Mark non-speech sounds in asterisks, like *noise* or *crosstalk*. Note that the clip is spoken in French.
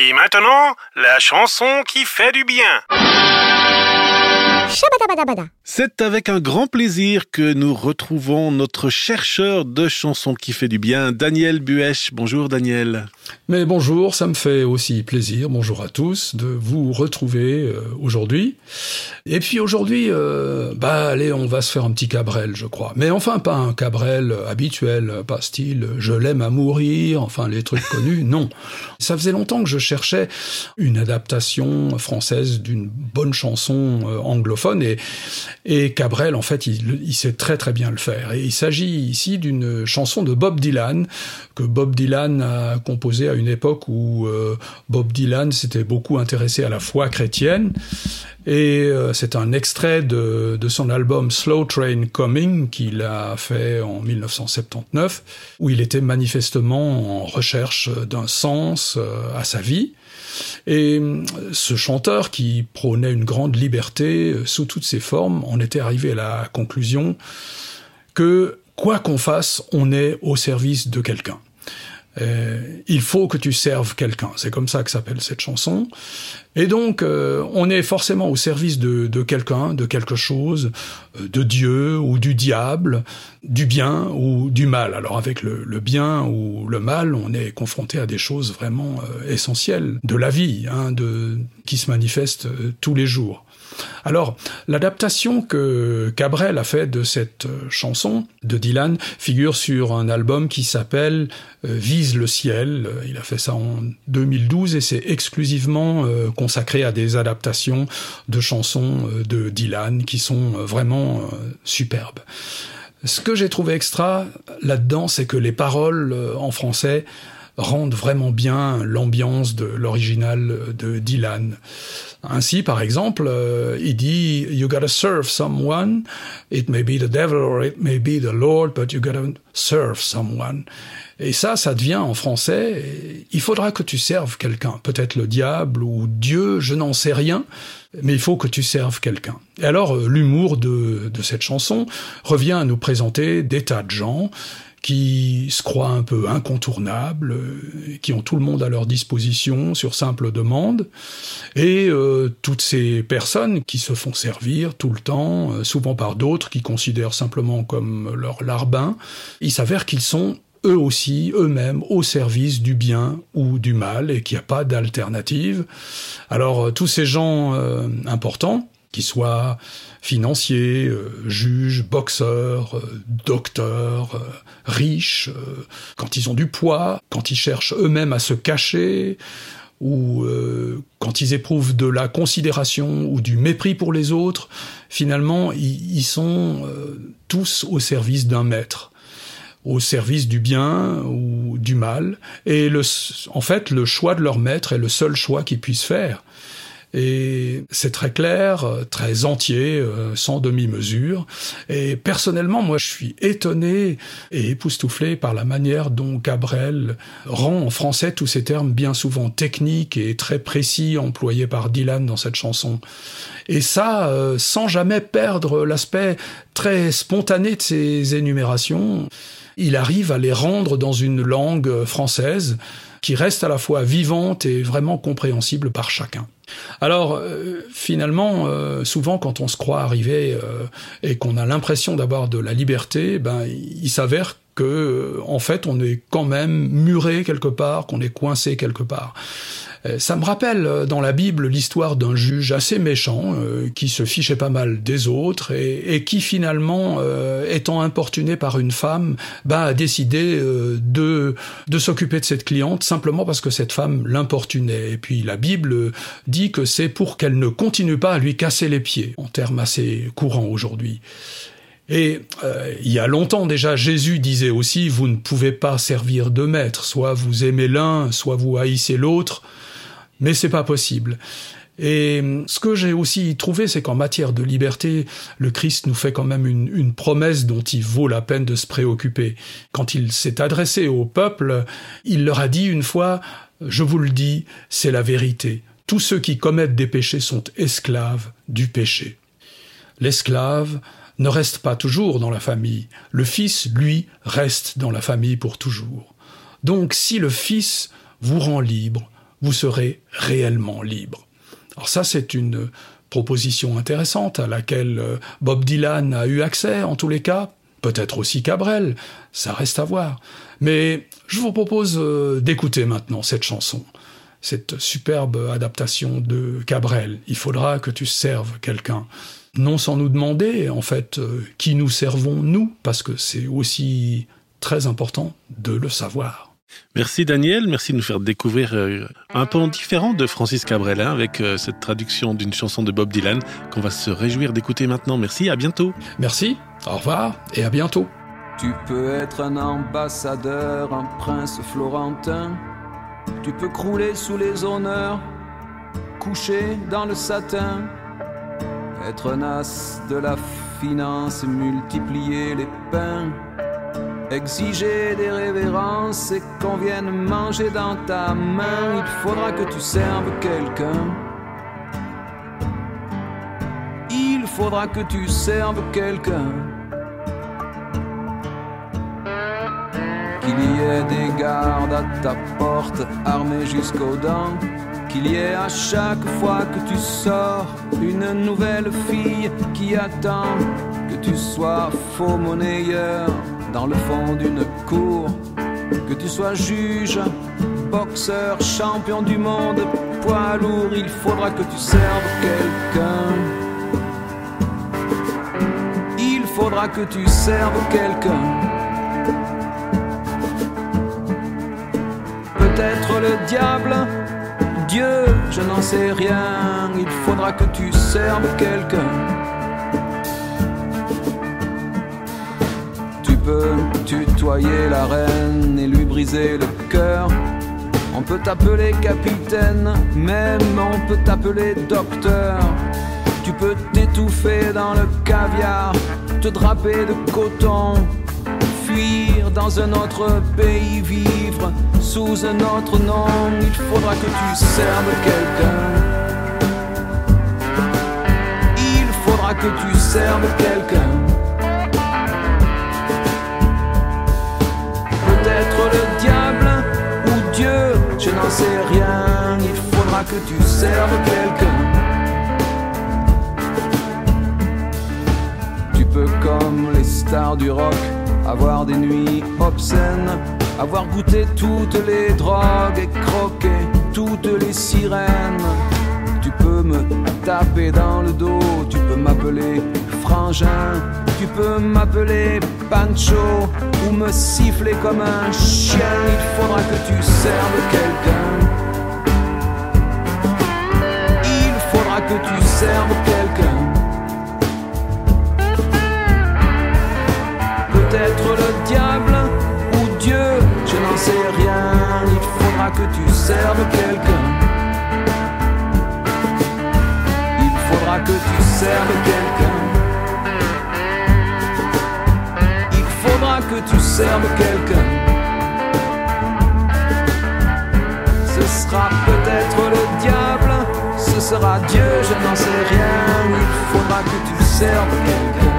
Et maintenant, la chanson qui fait du bien. C'est avec un grand plaisir que nous retrouvons notre chercheur de chansons qui fait du bien, Daniel Buèche. Bonjour Daniel. Mais bonjour, ça me fait aussi plaisir, bonjour à tous, de vous retrouver euh, aujourd'hui. Et puis aujourd'hui, euh, bah allez, on va se faire un petit Cabrel, je crois. Mais enfin, pas un Cabrel habituel, pas style je l'aime à mourir, enfin les trucs *laughs* connus, non. Ça faisait longtemps que je cherchais une adaptation française d'une bonne chanson euh, anglophone et, et Cabrel, en fait, il, sait très très bien le faire. Et il s'agit ici d'une chanson de Bob Dylan que Bob Dylan a composée à une époque où euh, Bob Dylan s'était beaucoup intéressé à la foi chrétienne. Et euh, c'est un extrait de, de, son album Slow Train Coming qu'il a fait en 1979, où il était manifestement en recherche d'un sens euh, à sa vie. Et ce chanteur qui prônait une grande liberté sous toutes ses formes en était arrivé à la conclusion que quoi qu'on fasse, on est au service de quelqu'un. Euh, il faut que tu serves quelqu'un. C'est comme ça que s'appelle cette chanson. Et donc, euh, on est forcément au service de, de quelqu'un, de quelque chose, euh, de Dieu ou du diable, du bien ou du mal. Alors avec le, le bien ou le mal, on est confronté à des choses vraiment essentielles de la vie, hein, de, qui se manifestent tous les jours. Alors, l'adaptation que Cabrel a fait de cette euh, chanson de Dylan figure sur un album qui s'appelle euh, Vise le ciel. Il a fait ça en 2012 et c'est exclusivement euh, consacré à des adaptations de chansons de Dylan qui sont vraiment superbes. Ce que j'ai trouvé extra là-dedans, c'est que les paroles en français rendent vraiment bien l'ambiance de l'original de Dylan. Ainsi, par exemple, euh, il dit You gotta serve someone. It may be the devil or it may be the Lord, but you gotta serve someone. Et ça, ça devient en français, il faudra que tu serves quelqu'un, peut-être le diable ou Dieu, je n'en sais rien, mais il faut que tu serves quelqu'un. Et alors, euh, l'humour de, de cette chanson revient à nous présenter des tas de gens qui se croient un peu incontournables, euh, qui ont tout le monde à leur disposition sur simple demande, et euh, toutes ces personnes qui se font servir tout le temps, euh, souvent par d'autres qui considèrent simplement comme leur larbin, il s'avère qu'ils sont eux aussi, eux-mêmes, au service du bien ou du mal, et qu'il n'y a pas d'alternative. Alors tous ces gens importants, qu'ils soient financiers, euh, juges, boxeurs, euh, docteurs, euh, riches, quand ils ont du poids, quand ils cherchent eux-mêmes à se cacher, ou quand ils éprouvent de la considération ou du mépris pour les autres, finalement, ils, sont tous au service d'un maître au service du bien ou du mal. Et le, en fait, le choix de leur maître est le seul choix qu'ils puissent faire. Et c'est très clair, très entier, euh, sans demi-mesure. Et personnellement, moi, je suis étonné et époustouflé par la manière dont Cabrel rend en français tous ces termes bien souvent techniques et très précis employés par Dylan dans cette chanson. Et ça, euh, sans jamais perdre l'aspect très spontané de ses énumérations, il arrive à les rendre dans une langue française qui reste à la fois vivante et vraiment compréhensible par chacun. Alors euh, finalement, euh, souvent quand on se croit arrivé euh, et qu'on a l'impression d'avoir de la liberté, ben il s'avère que en fait on est quand même muré quelque part, qu'on est coincé quelque part. Euh, ça me rappelle euh, dans la Bible l'histoire d'un juge assez méchant euh, qui se fichait pas mal des autres et, qui finalement, étant importuné par une femme, bah, a décidé de, de s'occuper de cette cliente simplement parce que cette femme l'importunait. Et puis la Bible dit que c'est pour qu'elle ne continue pas à lui casser les pieds, en termes assez courants aujourd'hui. Et il y a longtemps déjà, Jésus disait aussi, vous ne pouvez pas servir deux maîtres, soit vous aimez l'un, soit vous haïssez l'autre mais c'est pas possible. Et ce que j'ai aussi trouvé, c'est qu'en matière de liberté, le Christ nous fait quand même une, une, promesse dont il vaut la peine de se préoccuper. Quand il s'est adressé au peuple, il leur a dit une fois, je vous le dis, c'est la vérité. Tous ceux qui commettent des péchés sont esclaves du péché. L'esclave ne reste pas toujours dans la famille. Le fils, lui, reste dans la famille pour toujours. Donc si le fils vous rend libre, vous serez réellement libre. Alors ça, c'est une proposition intéressante à laquelle euh, Bob Dylan a eu accès en tous les cas, peut-être aussi Cabrel, ça reste à voir. Mais je vous propose euh, d'écouter maintenant cette chanson, cette superbe adaptation de Cabrel. Il faudra que tu serves quelqu'un. Non sans nous demander, en fait, euh, qui nous servons nous, parce que c'est aussi très important de le savoir. Merci Daniel, merci de nous faire découvrir euh, un pan différent de Francis Cabrel hein, avec euh, cette traduction d'une chanson de Bob Dylan qu'on va se réjouir d'écouter maintenant. Merci, à bientôt. Merci, au revoir et à bientôt. Tu peux être un ambassadeur, un prince florentin. Tu peux crouler sous les honneurs, coucher dans le satin. Être un as de la finance, multiplier les pains Exiger des révérences et qu'on vienne manger dans ta main, il faudra que tu serves quelqu'un. Il faudra que tu serves quelqu'un. Qu'il y ait des gardes à ta porte, armés jusqu'aux dents. Qu'il y ait à chaque fois que tu sors une nouvelle fille qui attend que tu sois faux monnayeur dans le fond d'une cour. Que tu sois juge, boxeur, champion du monde, poids lourd, il faudra que tu serves quelqu'un. Il faudra que tu serves quelqu'un. Peut-être le diable, Dieu, je n'en sais rien. Il faudra que tu serves quelqu'un. Tutoyer la reine et lui briser le cœur. On peut t'appeler capitaine, même on peut t'appeler docteur. Tu peux t'étouffer dans le caviar, te draper de coton, fuir dans un autre pays, vivre sous un autre nom. Il faudra que tu serves quelqu'un. Il faudra que tu serves quelqu'un. Je n'en sais rien. Il faudra que tu serves quelqu'un. Tu peux, comme les stars du rock, avoir des nuits obscènes, avoir goûté toutes les drogues et croqué toutes les sirènes. Tu peux me taper dans le dos, tu peux m'appeler frangin, tu peux m'appeler Pancho ou me siffler comme un chien. Il faudra que tu serves quelqu'un. Il faudra que tu serves quelqu'un. Peut-être le diable ou Dieu, je n'en sais rien. Il faudra que tu serves quelqu'un. Il faudra que tu serves quelqu'un. Que tu serves quelqu'un. Ce sera peut-être le diable, ce sera Dieu, je n'en sais rien. Il faudra que tu serves quelqu'un.